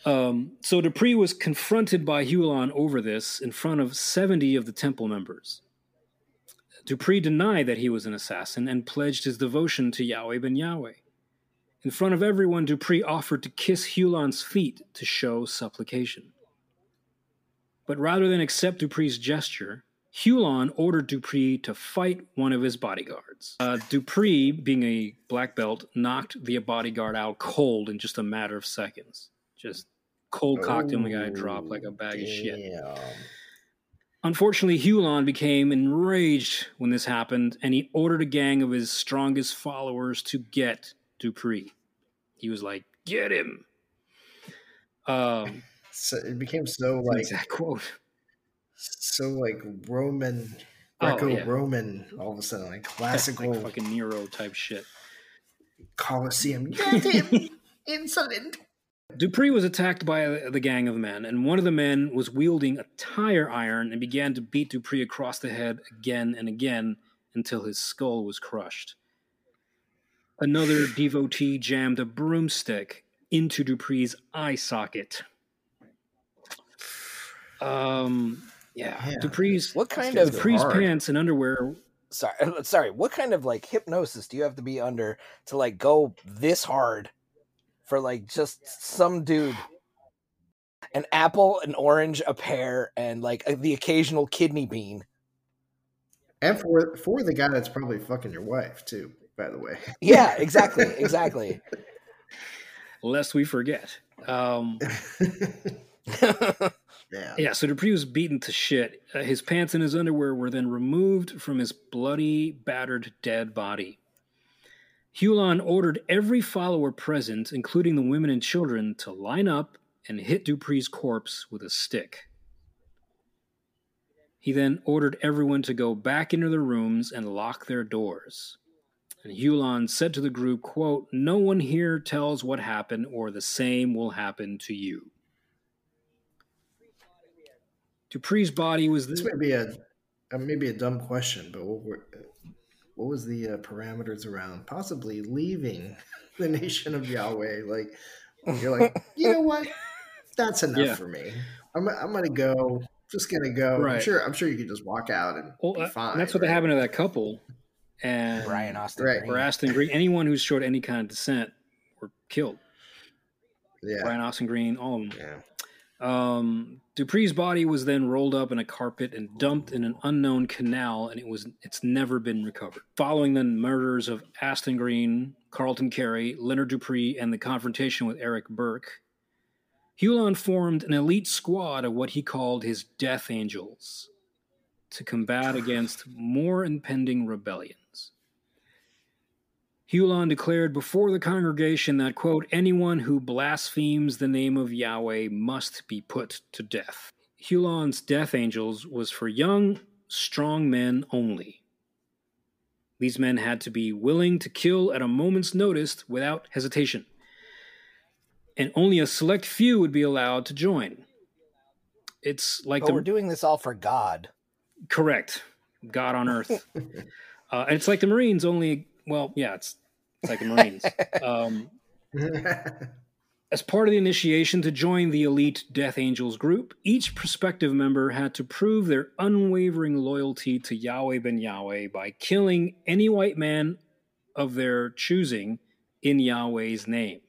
Um, so Dupree was confronted by Hulon over this in front of 70 of the temple members. Dupree denied that he was an assassin and pledged his devotion to Yahweh ben Yahweh. In front of everyone, Dupree offered to kiss Hulon's feet to show supplication. But rather than accept Dupree's gesture, Hulon ordered Dupree to fight one of his bodyguards. Uh, Dupree, being a black belt, knocked the bodyguard out cold in just a matter of seconds. Just cold cocked him, the guy dropped like a bag of shit. Damn. Unfortunately, Hulon became enraged when this happened, and he ordered a gang of his strongest followers to get Dupree. He was like, "Get him!" Um, (laughs) So it became so like exact quote. So like Roman, Oh, yeah. Greco-Roman, all of a sudden like classical (laughs) like fucking Nero type shit. Colosseum. (laughs) Insolent. Dupree was attacked by the gang of men, and one of the men was wielding a tire iron and began to beat Dupree across the head again and again until his skull was crushed. Another (sighs) devotee jammed a broomstick into Dupree's eye socket. Um, yeah, Yeah. Dupree's What kind of Dupree's hard. pants and underwear. sorry (laughs) sorry what kind of like hypnosis do you have to be under to like go this hard for like just some dude an apple an orange a pear and like the occasional kidney bean And for for the guy that's probably fucking your wife too, by the way. yeah (laughs) exactly exactly (laughs) Lest we forget. Um, yeah. So Dupree was beaten to shit. Uh, his pants and his underwear were then removed from his bloody, battered, dead body. Hulon ordered every follower present, including the women and children, to line up and hit Dupree's corpse with a stick. He then ordered everyone to go back into their rooms and lock their doors. And Hulon said to the group, quote, No one here tells what happened, or the same will happen to you. Dupree's body was This may be a uh, maybe a dumb question, but what were what was the uh, parameters around possibly leaving (laughs) the nation of Yahweh? Like you're like, you know what? That's enough Yeah. for me. I'm I'm gonna go. Just gonna go. I'm sure. I'm sure you could just walk out and Well, be uh, fine. that's what right? happened to that couple. And Brian Austin Right. Green. or Aston Green, anyone who showed any kind of dissent were killed. Yeah. Brian Austin Green, all of them. Yeah. Um, Dupree's body was then rolled up in a carpet and dumped in an unknown canal, and it was it's never been recovered. Following the murders of Aston Green, Carlton Carey, Leonard Dupree, and the confrontation with Eric Burke, Hulon formed an elite squad of what he called his Death Angels to combat against more impending rebellions. Hulon declared before the congregation that, quote, anyone who blasphemes the name of Yahweh must be put to death. Hulon's death angels was for young, strong men only. These men had to be willing to kill at a moment's notice without hesitation. And only a select few would be allowed to join. It's like but the we're doing this all for god Correct. God on earth. (laughs) uh, and it's like the Marines, only, well, yeah, it's, it's like the Marines. (laughs) um, as part of the initiation to join the elite Death Angels group, each prospective member had to prove their unwavering loyalty to Yahweh ben Yahweh by killing any white man of their choosing in Yahweh's name.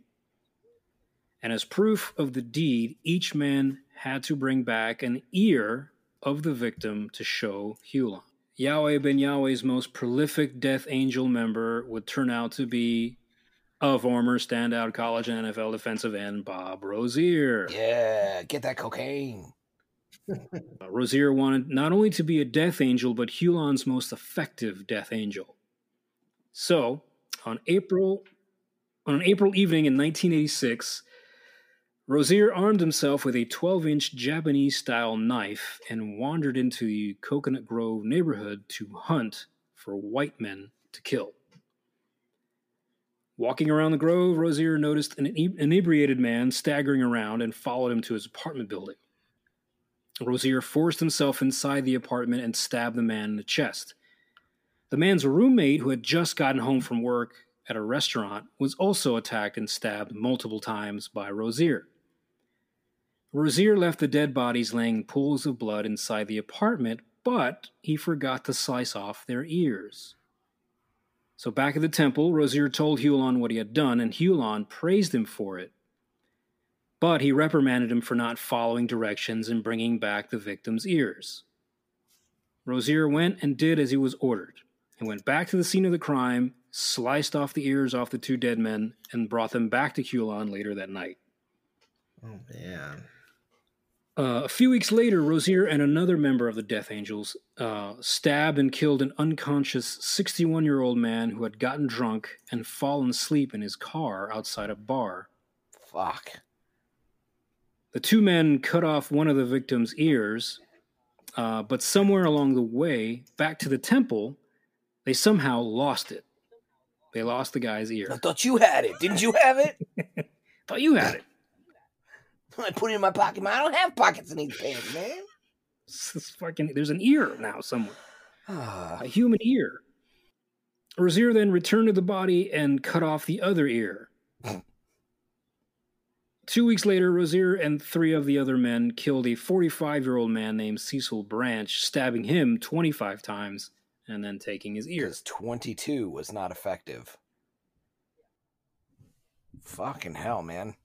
And as proof of the deed, each man had to bring back an ear of the victim to show Hulon. Yahweh ben Yahweh's most prolific Death Angel member would turn out to be a former standout college and NFL defensive end, Bob Rozier. yeah get that cocaine (laughs) Uh, Rozier wanted not only to be a Death Angel, but Hulon's most effective Death Angel. So, on April on an April evening in 1986, Rozier armed himself with a 12-inch Japanese-style knife and wandered into the Coconut Grove neighborhood to hunt for white men to kill. Walking around the grove, Rozier noticed an inebriated man staggering around and followed him to his apartment building. Rozier forced himself inside the apartment and stabbed the man in the chest. The man's roommate, who had just gotten home from work at a restaurant, was also attacked and stabbed multiple times by Rozier. Rozier left the dead bodies laying pools of blood inside the apartment, but he forgot to slice off their ears. So back at the temple, Rozier told Hulon what he had done, and Hulon praised him for it. But he reprimanded him for not following directions and bringing back the victim's ears. Rozier went and did as he was ordered. He went back to the scene of the crime, sliced off the ears off the two dead men, and brought them back to Hulon later that night. Oh man. Uh, a few weeks later, Rozier and another member of the Death Angels uh, stabbed and killed an unconscious 61 year old man who had gotten drunk and fallen asleep in his car outside a bar. Fuck. The two men cut off one of the victim's ears, uh, but somewhere along the way, back to the temple, they somehow lost it. They lost the guy's ear. I thought you had it. Didn't you have it? (laughs) Thought you had it. (laughs) I put it in my pocket. Man, I don't have pockets in these pants, man. It's fucking, there's an ear now somewhere. (sighs) Ah, a human ear. Rozier then returned to the body and cut off the other ear. (laughs) Two weeks later, Rozier and three of the other men killed a 45 year old man named Cecil Branch, stabbing him 25 times and then taking his ear. Because 22 was not effective. Fucking hell, man.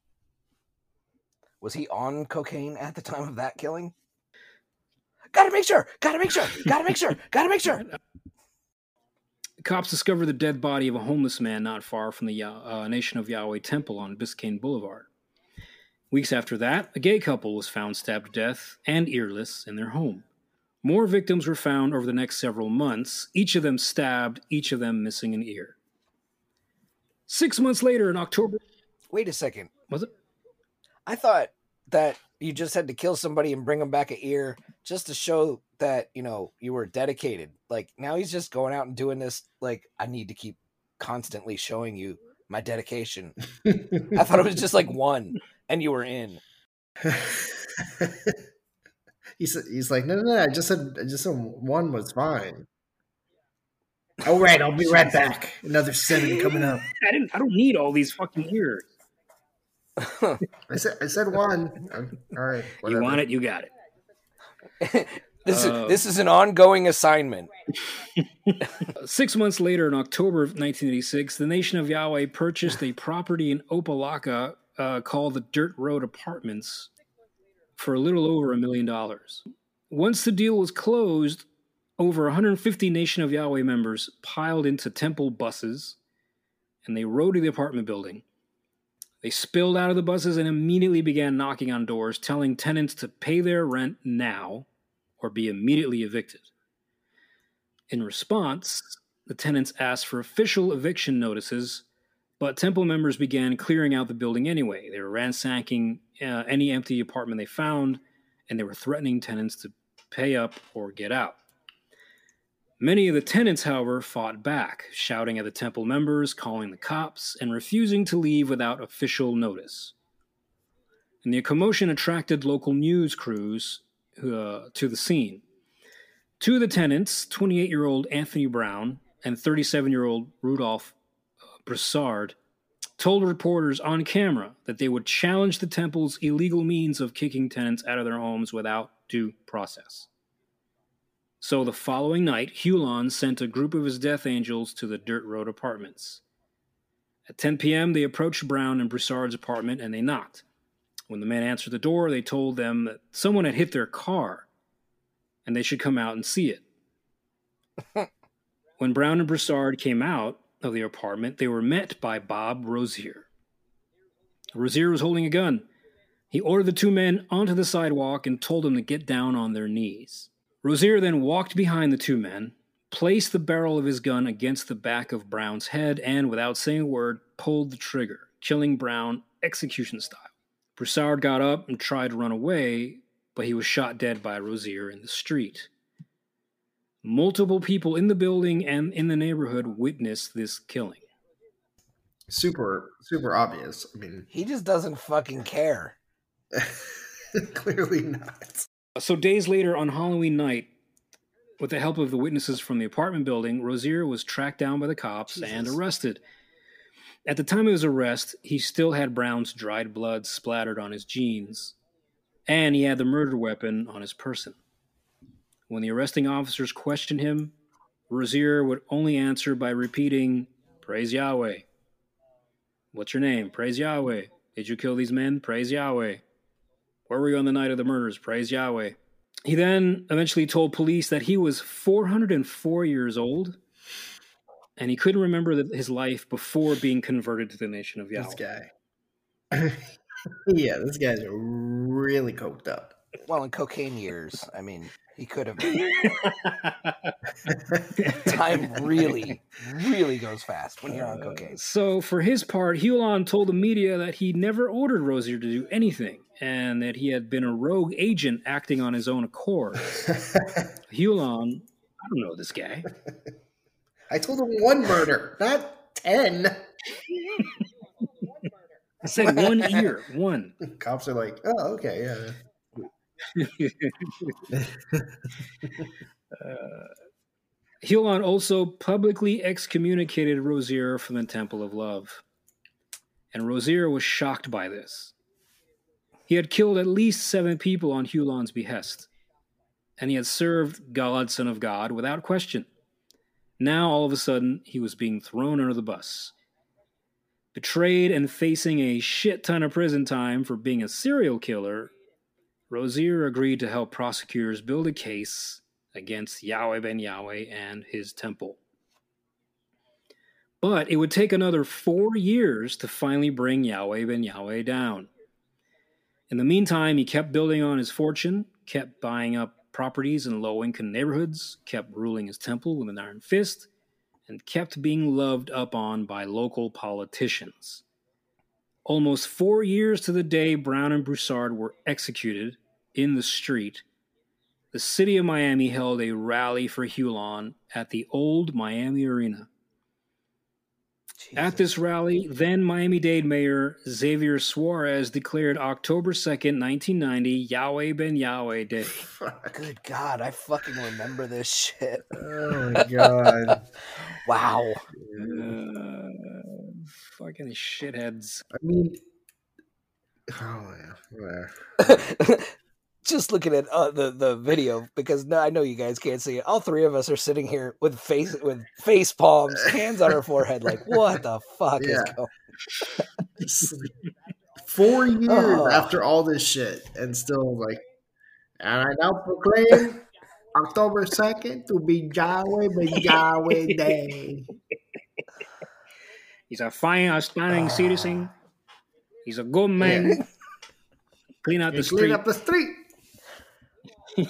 Was he on cocaine at the time of that killing? Gotta make sure. Gotta make sure. Gotta make sure. Gotta make sure. (laughs) Cops discovered the dead body of a homeless man not far from the uh, Nation of Yahweh temple on Biscayne Boulevard. Weeks after that, a gay couple was found stabbed to death and earless in their home. More victims were found over the next several months, each of them stabbed, each of them missing an ear. Six months later, in October, Wait a second. was it? I thought that you just had to kill somebody and bring them back an ear just to show that, you know, you were dedicated. Like now he's just going out and doing this like I need to keep constantly showing you my dedication. (laughs) I thought it was just like one and you were in. (laughs) he's he's like, no, no, no. I just said, I just said one was fine. All right, I'll be right back. Another seven coming up. (laughs) I didn't. I don't need all these fucking ears. I said, I said one. Um, All right, (laughs) You want it, you got it. (laughs) This Uh, is this is an ongoing assignment. (laughs) Six months later, in October of 1986, the Nation of Yahweh purchased a property in Opa-locka uh, called the Dirt Road Apartments for a little over a million dollars. Once the deal was closed, over 150 Nation of Yahweh members piled into temple buses and they rode to the apartment building. They spilled out of the buses and immediately began knocking on doors, telling tenants to pay their rent now or be immediately evicted. In response, the tenants asked for official eviction notices, but temple members began clearing out the building anyway. They were ransacking uh, any empty apartment they found, and they were threatening tenants to pay up or get out. Many of the tenants, however, fought back, shouting at the temple members, calling the cops, and refusing to leave without official notice. And the commotion attracted local news crews uh, to the scene. Two of the tenants, 28 year old Anthony Brown and 37 year old Rudolph uh, Broussard, told reporters on camera that they would challenge the temple's illegal means of kicking tenants out of their homes without due process. So the following night, Hulon sent a group of his death angels to the Dirt Road apartments. At 10 p.m., they approached Brown and Broussard's apartment and they knocked. When the men answered the door, they told them that someone had hit their car and they should come out and see it. (laughs) when Brown and Broussard came out of the apartment, they were met by Bob Rozier. Rozier was holding a gun. He ordered the two men onto the sidewalk and told them to get down on their knees. Rozier then walked behind the two men, placed the barrel of his gun against the back of Brown's head, and without saying a word, pulled the trigger, killing Brown execution style. Broussard got up and tried to run away, but he was shot dead by Rozier in the street. Multiple people in the building and in the neighborhood witnessed this killing. super, super obvious. I mean, He just doesn't fucking care. (laughs) clearly not. So, days later on Halloween night, with the help of the witnesses from the apartment building, Rozier was tracked down by the cops and arrested. At the time of his arrest, he still had Brown's dried blood splattered on his jeans, and he had the murder weapon on his person. When the arresting officers questioned him, Rozier would only answer by repeating, Praise Yahweh. What's your name? Praise Yahweh. Did you kill these men? Praise Yahweh. Where were you on the night of the murders? Praise Yahweh. He then eventually told police that he was 404 years old and he couldn't remember his life before being converted to the nation of Yahweh. This guy. (laughs) yeah, this guy's really coked up. Well, in cocaine years, I mean, he could have. Been. (laughs) Time really, really goes fast when you're on uh, cocaine. So, for his part, Hulon told the media that he never ordered Rozier to do anything and that he had been a rogue agent acting on his own accord. (laughs) Hulon, I don't know this guy. I told him one murder, not ten. (laughs) I said one ear, one. Cops are like, oh, okay, yeah. (laughs) Hulon also publicly excommunicated Rozier from the Temple of Love. And Rozier was shocked by this. He had killed at least seven people on Hulon's behest, and he had served God, Son of God, without question. Now, all of a sudden, he was being thrown under the bus. Betrayed and facing a shit ton of prison time for being a serial killer, Rozier agreed to help prosecutors build a case against Yahweh ben Yahweh and his temple. But it would take another four years to finally bring Yahweh ben Yahweh down. In the meantime, he kept building on his fortune, kept buying up properties in low income neighborhoods, kept ruling his temple with an iron fist, and kept being loved up on by local politicians. Almost four years to the day Brown and Broussard were executed in the street, the city of Miami held a rally for Hulon at the old Miami Arena. Jesus. At this rally, then Miami Dade Mayor Xavier Suarez declared October 2nd, 1990, Yahweh Ben Yahweh Day. Good God, I fucking remember this shit. (laughs) Oh my God. (laughs) wow. Uh, fucking shitheads. I mean, oh yeah. (laughs) just looking at uh, the the video because I know you guys can't see it. All three of us are sitting here with face with face palms, hands on our forehead, like what the fuck yeah. is (laughs) going? Four years oh. after all this shit, and still like, and I now proclaim October second to be Yahweh, but Yahweh (laughs) Day. He's a fine, outstanding uh, citizen. He's a good man. Yeah. Clean out the street. Clean up the street. (laughs)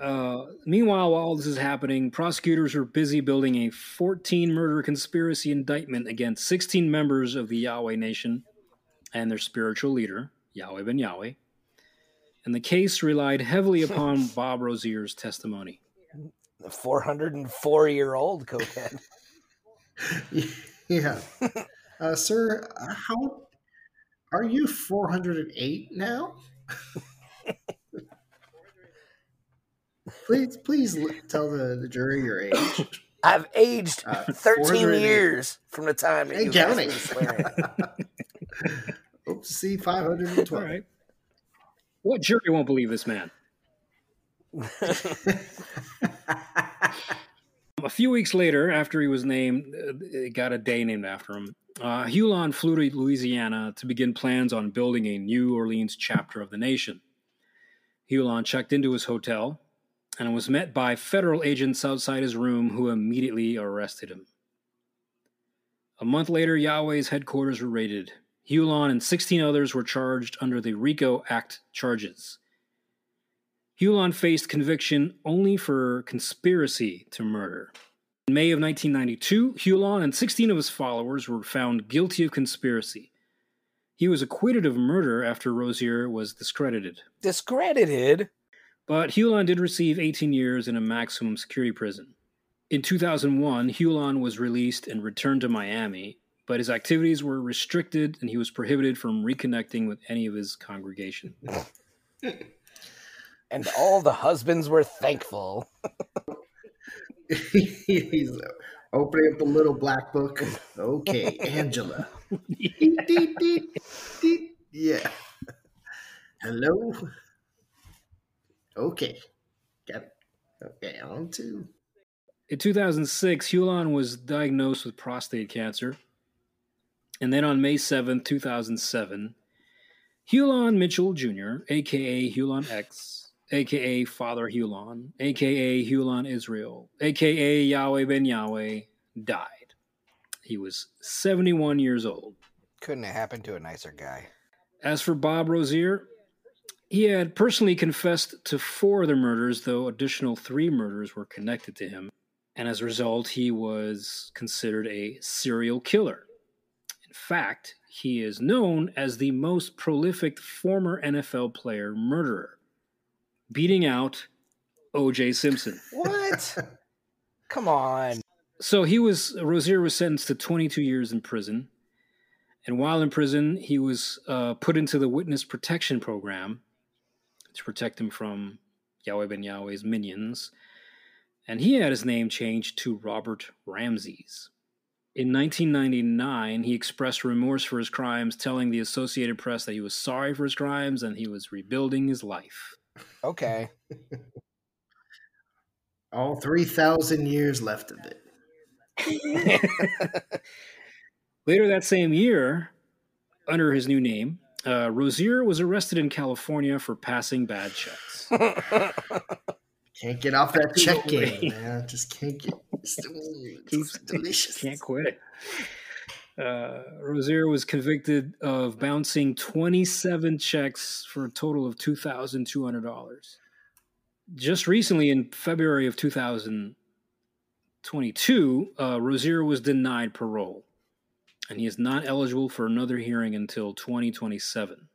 uh, meanwhile, while all this is happening, prosecutors are busy building a 14 murder conspiracy indictment against 16 members of the Yahweh Nation and their spiritual leader, Yahweh ben Yahweh. And the case relied heavily (laughs) upon Bob Rozier's testimony. The 404 year old cokehead. (laughs) yeah. Uh, sir, how are you 408 now? (laughs) please, please tell the, the jury your age. (coughs) I've aged uh, 13 years from the time that you counting. (laughs) Oops, see 512. All right. What jury won't believe this man? (laughs) a few weeks later, after he was named, uh, got a day named after him. Uh, Hulon flew to Louisiana to begin plans on building a New Orleans chapter of the nation. Hulon checked into his hotel and was met by federal agents outside his room who immediately arrested him. A month later, Yahweh's headquarters were raided. Hulon and 16 others were charged under the RICO Act charges. Hulon faced conviction only for conspiracy to murder. In May of 1992, Hulon and 16 of his followers were found guilty of conspiracy. He was acquitted of murder after Rozier was discredited. Discredited? But Hulon did receive 18 years in a maximum security prison. In 2001, Hulon was released and returned to Miami, but his activities were restricted and he was prohibited from reconnecting with any of his congregation. (laughs) and all the husbands were thankful. (laughs) He's opening up the little black book. Okay, Angela. yeah. Hello. Okay. Got it. Okay, on to. In 2006, Hulon was diagnosed with prostate cancer. And then on May 7, 2007, Hulon Mitchell Jr., aka Hulon X, aka Father Hulon, aka Hulon Israel, aka Yahweh Ben Yahweh, died. He was 71 years old. Couldn't have happened to a nicer guy. As for Bob Rozier, he had personally confessed to four of the murders, though additional three murders were connected to him. And as a result, he was considered a serial killer. In fact, he is known as the most prolific former NFL player murderer, beating out O.J. Simpson. What? (laughs) Come on. So he was Rozier was sentenced to 22 years in prison, and while in prison, he was uh, put into the witness protection program to protect him from Yahweh Ben Yahweh's minions, and he had his name changed to Robert Ramses. In 1999, he expressed remorse for his crimes, telling the Associated Press that he was sorry for his crimes and he was rebuilding his life. Okay. (laughs) All 3,000 years left of it. (laughs) Later that same year, under his new name, uh, Rozier was arrested in California for passing bad checks. (laughs) Can't get off that check game, man. Just can't get. It's, it's delicious. Can't quit it. Uh, Rozier was convicted of bouncing 27 checks for a total of $2,200. Just recently, in February of 2022, uh, Rozier was denied parole, and he is not eligible for another hearing until 2027.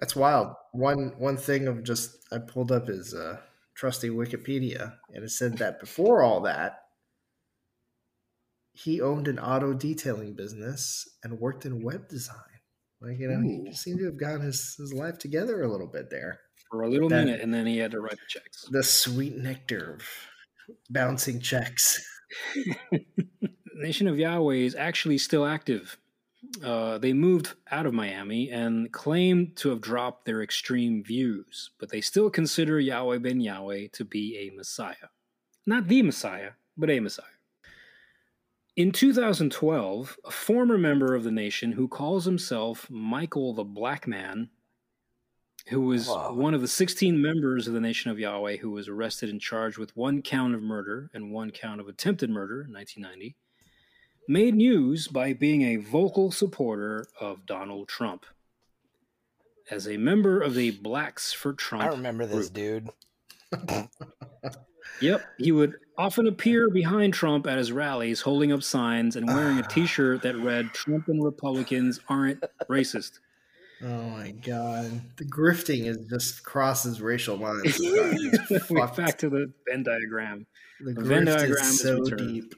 That's wild. One one thing of just I pulled up his uh, trusty Wikipedia, and it said that before all that, he owned an auto detailing business and worked in web design. Like you know, Ooh. he seemed to have gotten his, his life together a little bit there. For a little That- minute, and then he had to write the checks. The sweet nectar of bouncing checks. (laughs) Nation of Yahweh is actually still active. Uh, they moved out of Miami and claim to have dropped their extreme views, but they still consider Yahweh ben Yahweh to be a Messiah. Not the Messiah, but a Messiah. In 2012, a former member of the nation who calls himself Michael the Black Man, who was Whoa. one of the 16 members of the Nation of Yahweh who was arrested and charged with one count of murder and one count of attempted murder in 1990, made news by being a vocal supporter of Donald Trump. As a member of the Blacks for Trump I remember this group. dude. Yep, he would often appear behind Trump at his rallies, holding up signs and wearing a (sighs) T-shirt that read "Trump and Republicans aren't racist." Oh my god, the grifting is just crosses racial lines. (laughs) (laughs) We're back to the Venn diagram. the the Venn diagram is is so returned. deep.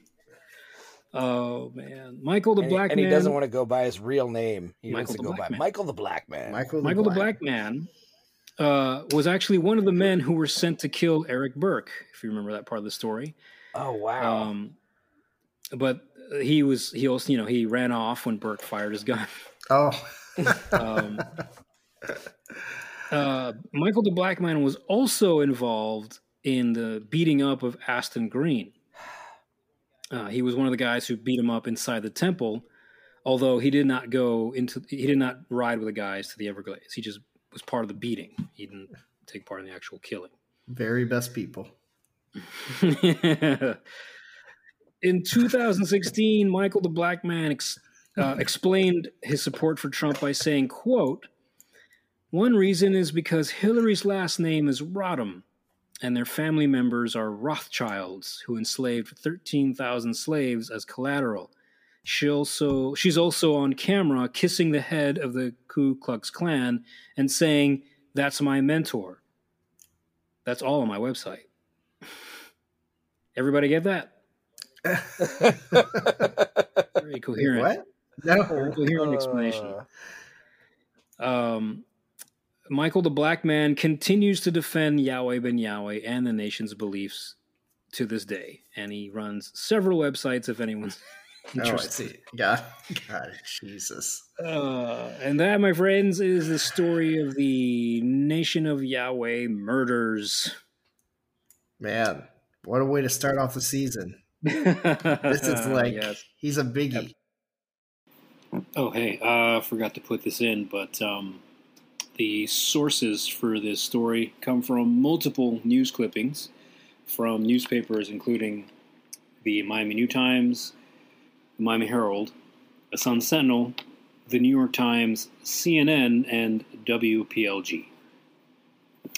Oh man, Michael the and, he- Black and Man. he doesn't want to go by his real name. He wants Michael to the go Black by Man. Michael the Black Man. Michael, the, Michael Black. the Black Man uh, was actually one of the men who were sent to kill Eric Burke. If you remember that part of the story. Oh wow. Um, but he was he also you know he ran off when Burke fired his gun. Oh, (laughs) Um, uh, Michael the Black Man was also involved in the beating up of Aston Green. Uh, he was one of the guys who beat him up inside the temple, although he did not go into he did not ride with the guys to the Everglades. He just was part of the beating. He didn't take part in the actual killing. very best people. (laughs) In 2016, Michael the Black Man ex- uh, explained his support for Trump by saying, "quote One reason is because Hillary's last name is Rodham, and their family members are Rothschilds, who enslaved 13,000 slaves as collateral. She also she's also on camera kissing the head of the Ku Klux Klan and saying, "That's my mentor." That's all on my website. Everybody get that? (laughs) Very coherent. What? No. Very coherent explanation. Uh, Um, Michael the Black Man continues to defend Yahweh ben Yahweh and the nation's beliefs to this day, and he runs several websites if anyone's Oh, I see. (laughs) God, God, Jesus. Uh, and that, my friends, is the story of the Nation of Yahweh murders. Man, what a way to start off the season. This is (laughs) like Yes. he's a biggie. Oh, hey, uh, forgot to put this in, but um, the sources for this story come from multiple news clippings from newspapers, including the Miami New Times, the Miami Herald, the Sun Sentinel, the New York Times, CNN, and WPLG.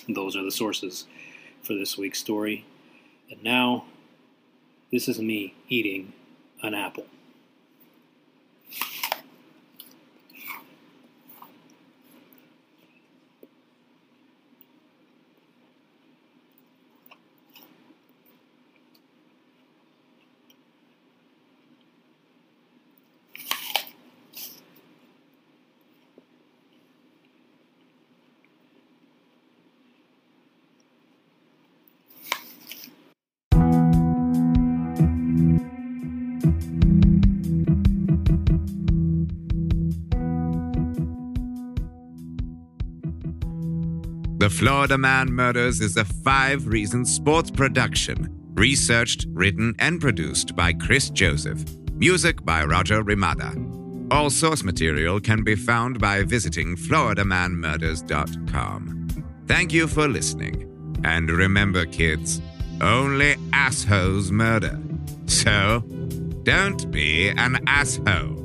Those are the sources for this week's story. And now, this is me eating an apple. The Florida Man Murders is a five reason sports production. Researched, written, and produced by Chris Joseph. Music by Roger Ramada. All source material can be found by visiting FloridaManMurders.com. Thank you for listening. And remember, kids, only assholes murder. So, don't be an asshole.